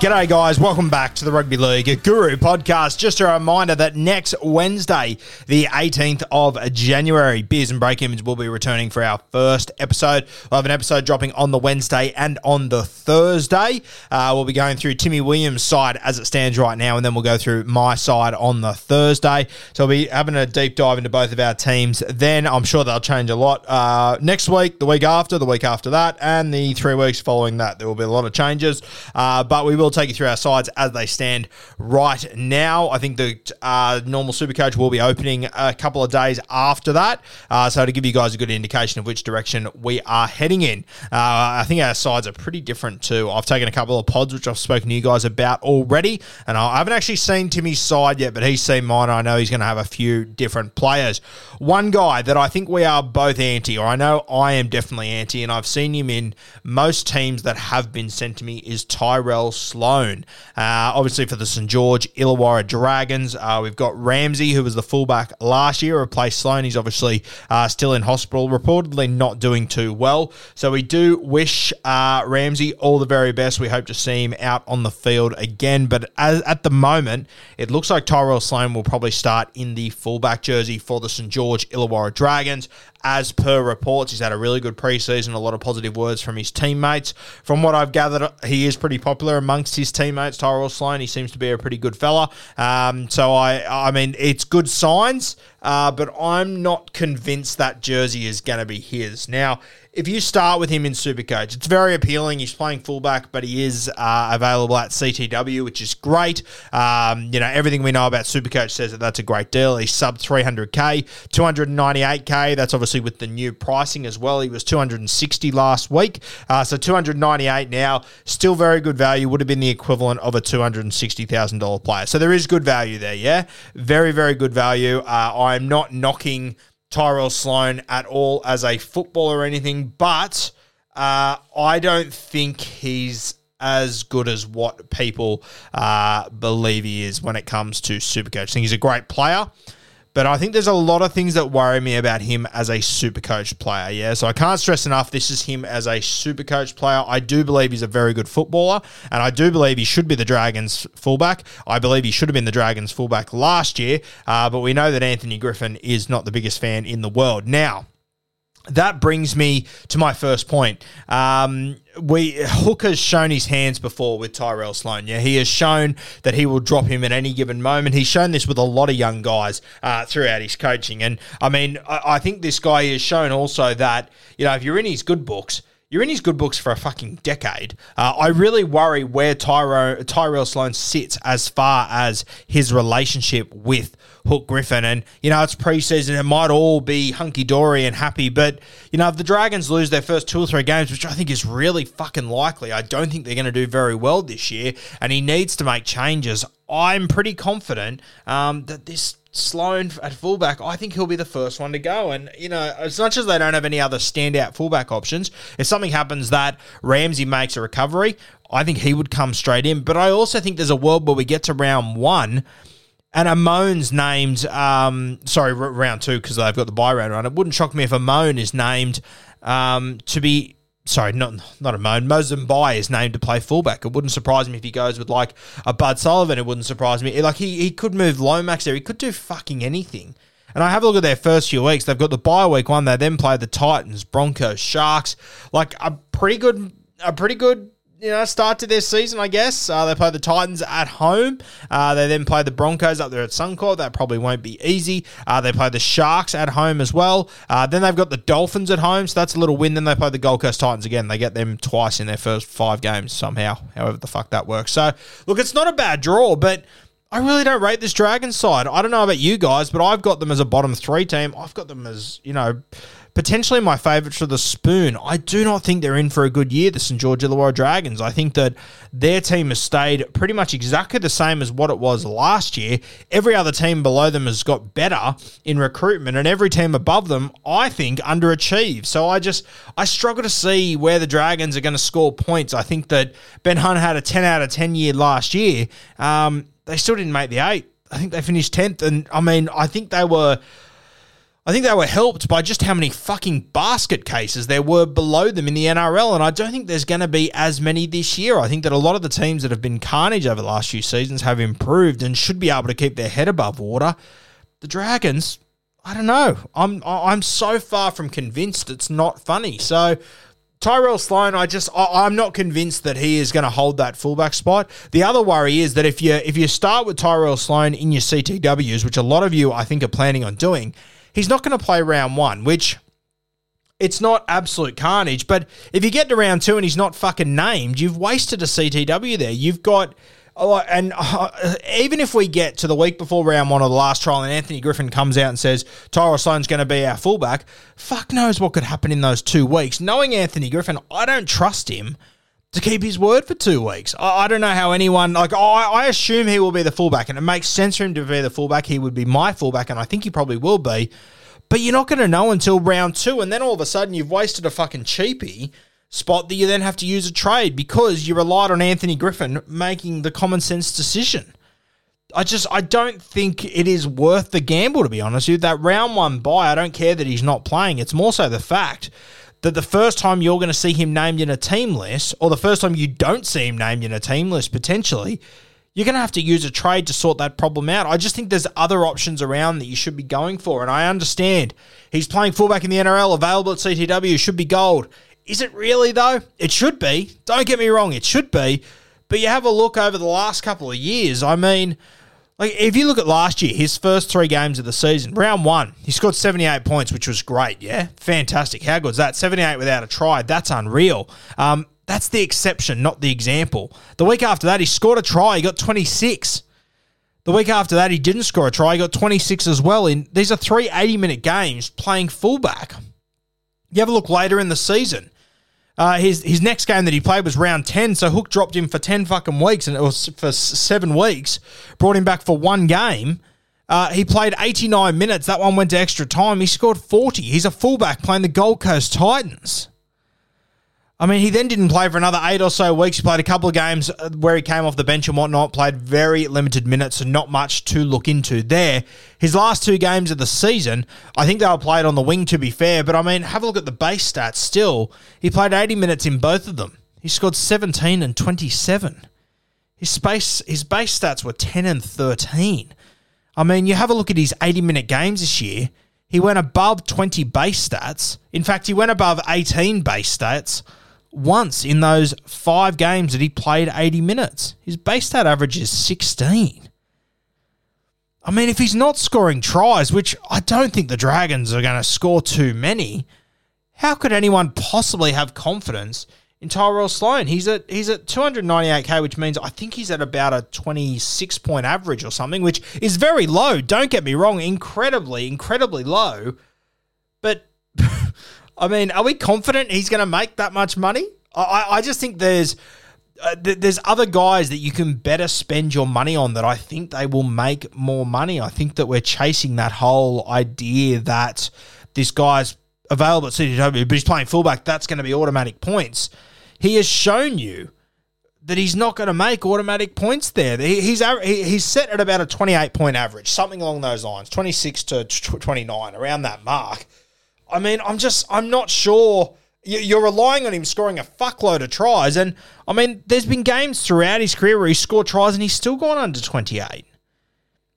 G'day, guys. Welcome back to the Rugby League Guru podcast. Just a reminder that next Wednesday, the 18th of January, Beers and Break Image will be returning for our first episode. We'll have an episode dropping on the Wednesday and on the Thursday. Uh, we'll be going through Timmy Williams' side as it stands right now, and then we'll go through my side on the Thursday. So we'll be having a deep dive into both of our teams. Then I'm sure they'll change a lot uh, next week, the week after, the week after that, and the three weeks following that. There will be a lot of changes, uh, but we will take you through our sides as they stand right now. I think the uh, normal Supercoach will be opening a couple of days after that, uh, so to give you guys a good indication of which direction we are heading in. Uh, I think our sides are pretty different too. I've taken a couple of pods which I've spoken to you guys about already, and I haven't actually seen Timmy's side yet, but he's seen mine. I know he's going to have a few different players. One guy that I think we are both anti, or I know I am definitely anti, and I've seen him in most teams that have been sent to me, is Tyrell Sloan. Uh, obviously, for the St George Illawarra Dragons, uh, we've got Ramsey, who was the fullback last year, replaced Sloan. He's obviously uh, still in hospital, reportedly not doing too well. So we do wish uh, Ramsey all the very best. We hope to see him out on the field again. But as, at the moment, it looks like Tyrell Sloan will probably start in the fullback jersey for the St George Illawarra Dragons. As per reports, he's had a really good preseason, a lot of positive words from his teammates. From what I've gathered, he is pretty popular amongst his teammates. Tyrell Sloan, he seems to be a pretty good fella. Um, so I, I mean, it's good signs, uh, but I'm not convinced that jersey is going to be his. Now, if you start with him in Supercoach, it's very appealing. He's playing fullback, but he is uh, available at CTW, which is great. Um, you know, everything we know about Supercoach says that that's a great deal. He's sub 300k, 298k. That's obviously with the new pricing as well. He was 260 last week, uh, so 298 now. Still very good value. Would have been the equivalent of a $260,000 player. So there is good value there. Yeah, very very good value. Uh, I'm not knocking. Tyrell Sloan at all as a footballer or anything, but uh, I don't think he's as good as what people uh, believe he is when it comes to Supercoach. I think he's a great player. But I think there's a lot of things that worry me about him as a super coach player. Yeah. So I can't stress enough this is him as a super coach player. I do believe he's a very good footballer. And I do believe he should be the Dragons fullback. I believe he should have been the Dragons fullback last year. Uh, but we know that Anthony Griffin is not the biggest fan in the world. Now, that brings me to my first point. Um, we Hook has shown his hands before with Tyrell Sloan. Yeah, he has shown that he will drop him at any given moment. He's shown this with a lot of young guys uh, throughout his coaching, and I mean, I, I think this guy has shown also that you know if you're in his good books, you're in his good books for a fucking decade. Uh, I really worry where Tyro, Tyrell Sloan sits as far as his relationship with Hook Griffin. And, you know, it's preseason. It might all be hunky dory and happy. But, you know, if the Dragons lose their first two or three games, which I think is really fucking likely, I don't think they're going to do very well this year. And he needs to make changes. I'm pretty confident um, that this Sloan at fullback, I think he'll be the first one to go. And, you know, as much as they don't have any other standout fullback options, if something happens that Ramsey makes a recovery, I think he would come straight in. But I also think there's a world where we get to round one and Amone's named, um, sorry, round two because they've got the bye round on. It wouldn't shock me if Amone is named um, to be sorry, not not a moan. Moses Mbye is named to play fullback. It wouldn't surprise me if he goes with like a Bud Sullivan. It wouldn't surprise me. Like he, he could move Lomax there. He could do fucking anything. And I have a look at their first few weeks. They've got the bye week one. They then play the Titans, Broncos, Sharks. Like a pretty good, a pretty good you know, start to their season, I guess. Uh, they play the Titans at home. Uh, they then play the Broncos up there at Suncorp. That probably won't be easy. Uh, they play the Sharks at home as well. Uh, then they've got the Dolphins at home, so that's a little win. Then they play the Gold Coast Titans again. They get them twice in their first five games somehow, however the fuck that works. So, look, it's not a bad draw, but. I really don't rate this Dragons side. I don't know about you guys, but I've got them as a bottom three team. I've got them as, you know, potentially my favourites for the spoon. I do not think they're in for a good year, the St. George Illawarra Dragons. I think that their team has stayed pretty much exactly the same as what it was last year. Every other team below them has got better in recruitment, and every team above them, I think, underachieved. So I just, I struggle to see where the Dragons are going to score points. I think that Ben Hunt had a 10 out of 10 year last year. Um, they still didn't make the eight. I think they finished 10th. And I mean, I think they were I think they were helped by just how many fucking basket cases there were below them in the NRL, and I don't think there's going to be as many this year. I think that a lot of the teams that have been carnage over the last few seasons have improved and should be able to keep their head above water. The Dragons, I don't know. I'm I'm so far from convinced it's not funny. So Tyrell Sloan, I just I, am not convinced that he is going to hold that fullback spot. The other worry is that if you if you start with Tyrell Sloan in your CTWs, which a lot of you I think are planning on doing he's not going to play round one, which it's not absolute carnage. But if you get to round two and he's not fucking named, you've wasted a CTW there. You've got. And uh, even if we get to the week before round one or the last trial and Anthony Griffin comes out and says Tyrell Sloan's going to be our fullback, fuck knows what could happen in those two weeks. Knowing Anthony Griffin, I don't trust him to keep his word for two weeks. I, I don't know how anyone like. I, I assume he will be the fullback, and it makes sense for him to be the fullback. He would be my fullback, and I think he probably will be. But you're not going to know until round two, and then all of a sudden you've wasted a fucking cheapie spot that you then have to use a trade because you relied on Anthony Griffin making the common sense decision. I just I don't think it is worth the gamble to be honest with you. That round one bye, I don't care that he's not playing. It's more so the fact that the first time you're going to see him named in a team list, or the first time you don't see him named in a team list potentially, you're going to have to use a trade to sort that problem out. I just think there's other options around that you should be going for. And I understand he's playing fullback in the NRL, available at CTW, should be gold. Is it really, though? It should be. Don't get me wrong, it should be. But you have a look over the last couple of years. I mean, like, if you look at last year, his first three games of the season, round one, he scored 78 points, which was great. Yeah, fantastic. How good is that? 78 without a try. That's unreal. Um, that's the exception, not the example. The week after that, he scored a try. He got 26. The week after that, he didn't score a try. He got 26 as well. In these are three 80 minute games playing fullback. You have a look later in the season. Uh, his his next game that he played was round ten, so Hook dropped him for ten fucking weeks, and it was for seven weeks. Brought him back for one game. Uh, he played 89 minutes. That one went to extra time. He scored 40. He's a fullback playing the Gold Coast Titans. I mean, he then didn't play for another eight or so weeks. He played a couple of games uh, where he came off the bench and whatnot, played very limited minutes and not much to look into there. His last two games of the season, I think they were played on the wing to be fair, but I mean, have a look at the base stats still. He played 80 minutes in both of them. He scored 17 and 27. His space his base stats were 10 and 13. I mean, you have a look at his 80 minute games this year. He went above 20 base stats. In fact, he went above 18 base stats once in those five games that he played 80 minutes. His base stat average is 16. I mean, if he's not scoring tries, which I don't think the Dragons are going to score too many, how could anyone possibly have confidence in Tyrell Sloan? He's at he's at 298k, which means I think he's at about a 26 point average or something, which is very low. Don't get me wrong, incredibly, incredibly low. But I mean, are we confident he's going to make that much money? I, I just think there's uh, th- there's other guys that you can better spend your money on that I think they will make more money. I think that we're chasing that whole idea that this guy's available at CTW, but he's playing fullback. That's going to be automatic points. He has shown you that he's not going to make automatic points there. He, he's he's set at about a 28 point average, something along those lines, 26 to 29, around that mark. I mean, I'm just I'm not sure you're relying on him scoring a fuckload of tries. And I mean, there's been games throughout his career where he scored tries and he's still gone under 28.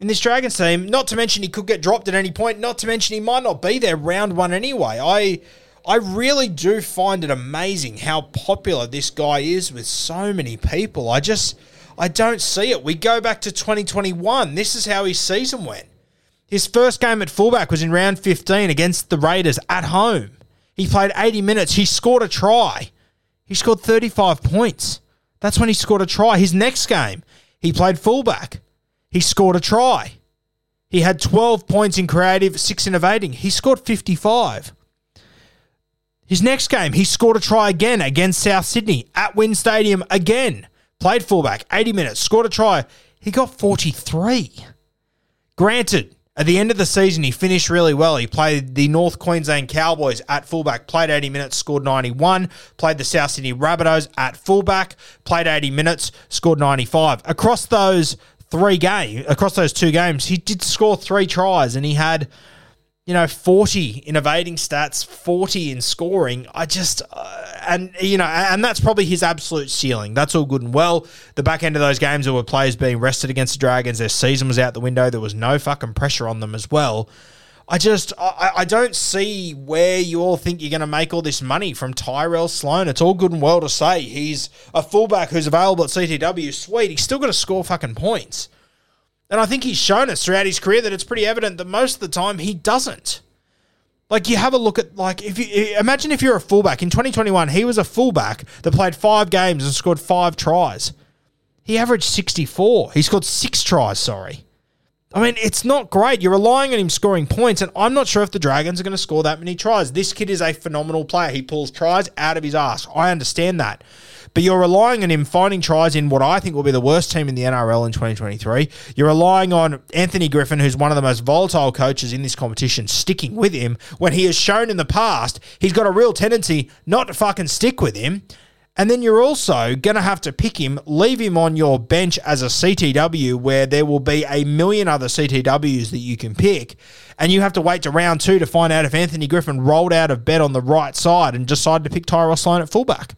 In this Dragons team, not to mention he could get dropped at any point, not to mention he might not be there round one anyway. I I really do find it amazing how popular this guy is with so many people. I just I don't see it. We go back to 2021. This is how his season went. His first game at fullback was in round 15 against the Raiders at home. He played 80 minutes. He scored a try. He scored 35 points. That's when he scored a try. His next game, he played fullback. He scored a try. He had 12 points in creative, six innovating. He scored 55. His next game, he scored a try again against South Sydney at WIN Stadium again. Played fullback, 80 minutes, scored a try. He got 43. Granted, at the end of the season, he finished really well. He played the North Queensland Cowboys at fullback, played 80 minutes, scored 91. Played the South Sydney Rabbitohs at fullback, played 80 minutes, scored 95. Across those three games, across those two games, he did score three tries and he had you know, 40 in evading stats, 40 in scoring. I just, uh, and, you know, and that's probably his absolute ceiling. That's all good and well. The back end of those games, there were players being rested against the Dragons. Their season was out the window. There was no fucking pressure on them as well. I just, I, I don't see where you all think you're going to make all this money from Tyrell Sloan. It's all good and well to say he's a fullback who's available at CTW. Sweet. He's still got to score fucking points. And I think he's shown us throughout his career that it's pretty evident that most of the time he doesn't. Like you have a look at like if you imagine if you're a fullback in 2021, he was a fullback that played five games and scored five tries. He averaged 64. He scored six tries. Sorry. I mean, it's not great. You're relying on him scoring points, and I'm not sure if the Dragons are going to score that many tries. This kid is a phenomenal player. He pulls tries out of his ass. I understand that. But you're relying on him finding tries in what I think will be the worst team in the NRL in 2023. You're relying on Anthony Griffin, who's one of the most volatile coaches in this competition, sticking with him when he has shown in the past he's got a real tendency not to fucking stick with him. And then you're also going to have to pick him, leave him on your bench as a CTW where there will be a million other CTWs that you can pick. And you have to wait to round two to find out if Anthony Griffin rolled out of bed on the right side and decided to pick Tyrell Sloan at fullback.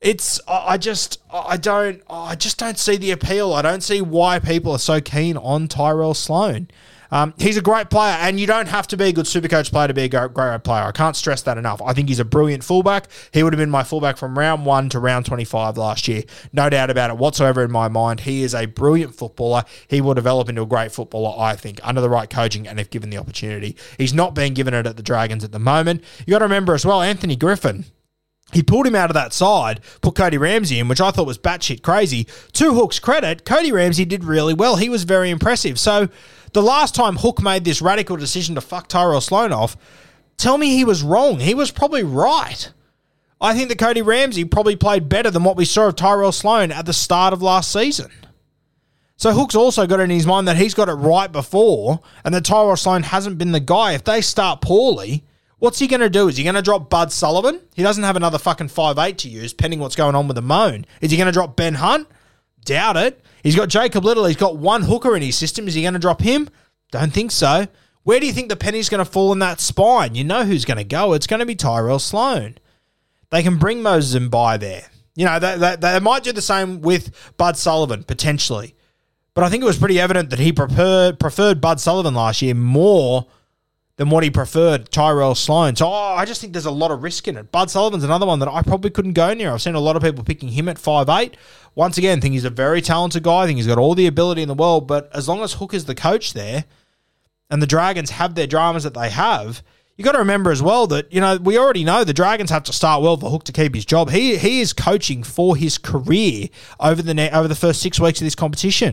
It's I just I don't I just don't see the appeal. I don't see why people are so keen on Tyrell Sloan. Um, he's a great player, and you don't have to be a good super coach player to be a great, great player. I can't stress that enough. I think he's a brilliant fullback. He would have been my fullback from round one to round 25 last year. No doubt about it whatsoever in my mind. He is a brilliant footballer. He will develop into a great footballer, I think, under the right coaching and if given the opportunity. He's not being given it at the Dragons at the moment. You got to remember as well, Anthony Griffin he pulled him out of that side, put Cody Ramsey in, which I thought was batshit crazy. To Hook's credit, Cody Ramsey did really well. He was very impressive. So the last time Hook made this radical decision to fuck Tyrell Sloan off, tell me he was wrong. He was probably right. I think that Cody Ramsey probably played better than what we saw of Tyrell Sloan at the start of last season. So Hook's also got it in his mind that he's got it right before, and that Tyrell Sloan hasn't been the guy. If they start poorly, What's he going to do? Is he going to drop Bud Sullivan? He doesn't have another fucking five eight to use, pending what's going on with the moan. Is he going to drop Ben Hunt? Doubt it. He's got Jacob Liddle. He's got one hooker in his system. Is he going to drop him? Don't think so. Where do you think the penny's going to fall in that spine? You know who's going to go. It's going to be Tyrell Sloan. They can bring Moses Mbye there. You know, they, they, they might do the same with Bud Sullivan, potentially. But I think it was pretty evident that he preferred, preferred Bud Sullivan last year more – than what he preferred Tyrell Sloan. So oh, I just think there's a lot of risk in it. Bud Sullivan's another one that I probably couldn't go near. I've seen a lot of people picking him at five eight. Once again, I think he's a very talented guy. I think he's got all the ability in the world. But as long as Hook is the coach there and the Dragons have their dramas that they have, you got to remember as well that you know we already know the Dragons have to start well for Hook to keep his job. He he is coaching for his career over the ne- over the first six weeks of this competition.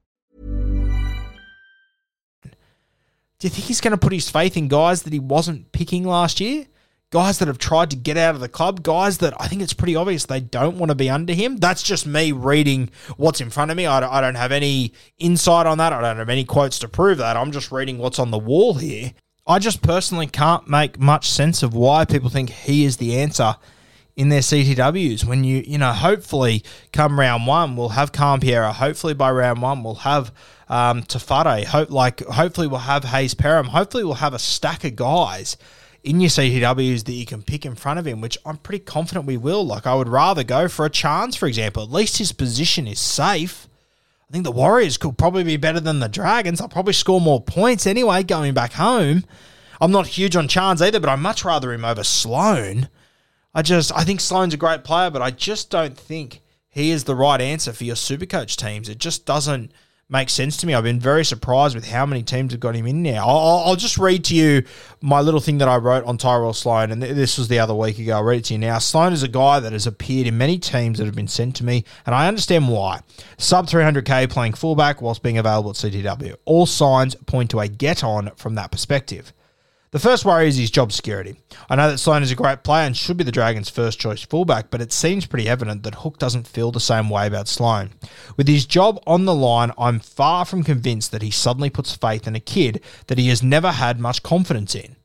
Do you think he's going to put his faith in guys that he wasn't picking last year? Guys that have tried to get out of the club, guys that I think it's pretty obvious they don't want to be under him. That's just me reading what's in front of me. I don't, I don't have any insight on that. I don't have any quotes to prove that. I'm just reading what's on the wall here. I just personally can't make much sense of why people think he is the answer in their CTWs. When you, you know, hopefully come round one, we'll have Campiera. Hopefully by round one, we'll have um, Tafare. Hope like hopefully we'll have Hayes Perham. Hopefully we'll have a stack of guys in your CTWs that you can pick in front of him, which I'm pretty confident we will. Like I would rather go for a chance, for example. At least his position is safe. I think the Warriors could probably be better than the Dragons. I'll probably score more points anyway going back home. I'm not huge on Chance either, but I'd much rather him over Sloan. I just I think Sloan's a great player, but I just don't think he is the right answer for your Supercoach teams. It just doesn't makes sense to me. I've been very surprised with how many teams have got him in now. I'll, I'll just read to you my little thing that I wrote on Tyrell Sloan, and this was the other week ago. I'll read it to you now. Sloan is a guy that has appeared in many teams that have been sent to me, and I understand why. Sub 300k playing fullback whilst being available at CTW. All signs point to a get on from that perspective. The first worry is his job security. I know that Sloan is a great player and should be the Dragons' first choice fullback, but it seems pretty evident that Hook doesn't feel the same way about Sloan. With his job on the line, I'm far from convinced that he suddenly puts faith in a kid that he has never had much confidence in.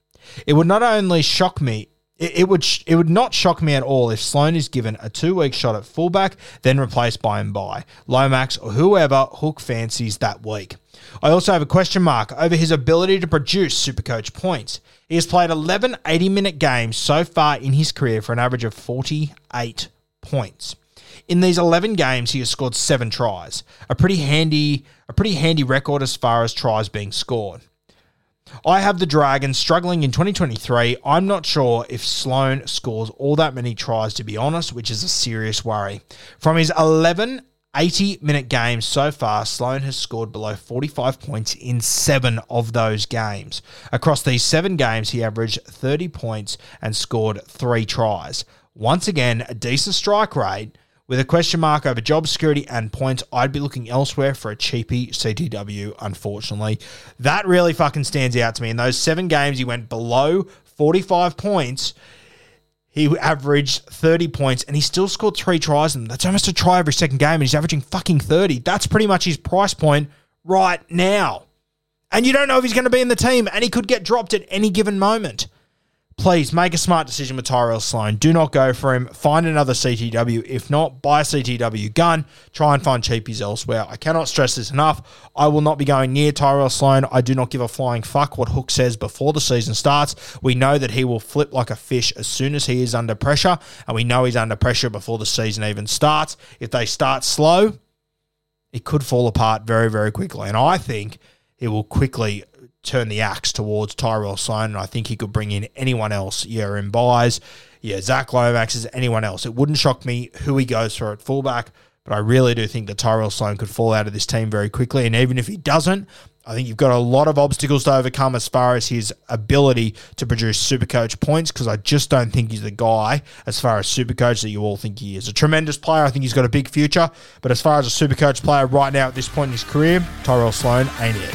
It would not only shock me, it, would it would not shock me at all if Sloan is given a two week shot at fullback, then replaced by and by Lomax or whoever Hook fancies that week. I also have a question mark over his ability to produce Supercoach points. He has played 11 80 minute games so far in his career for an average of 48 points. In these 11 games, he has scored seven tries, a pretty handy, a pretty handy record as far as tries being scored. I have the Dragons struggling in 2023. I'm not sure if Sloan scores all that many tries, to be honest, which is a serious worry. From his 11 80 minute games so far, Sloan has scored below 45 points in seven of those games. Across these seven games, he averaged 30 points and scored three tries. Once again, a decent strike rate. With a question mark over job security and points, I'd be looking elsewhere for a cheapy CTW, unfortunately. That really fucking stands out to me. In those seven games, he went below 45 points. He averaged 30 points and he still scored three tries them. That's almost a try every second game and he's averaging fucking 30. That's pretty much his price point right now. And you don't know if he's going to be in the team and he could get dropped at any given moment. Please make a smart decision with Tyrell Sloan. Do not go for him. Find another CTW. If not, buy a CTW gun. Try and find cheapies elsewhere. I cannot stress this enough. I will not be going near Tyrell Sloan. I do not give a flying fuck what Hook says before the season starts. We know that he will flip like a fish as soon as he is under pressure, and we know he's under pressure before the season even starts. If they start slow, it could fall apart very, very quickly. And I think it will quickly turn the axe towards Tyrell Sloan, and I think he could bring in anyone else. Yeah, in buys, yeah, Zach Lomax is anyone else. It wouldn't shock me who he goes for at fullback, but I really do think that Tyrell Sloan could fall out of this team very quickly. And even if he doesn't, I think you've got a lot of obstacles to overcome as far as his ability to produce Supercoach points because I just don't think he's the guy as far as Supercoach that you all think he is. A tremendous player. I think he's got a big future. But as far as a Supercoach player right now at this point in his career, Tyrell Sloan ain't it.